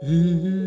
Mm-hmm.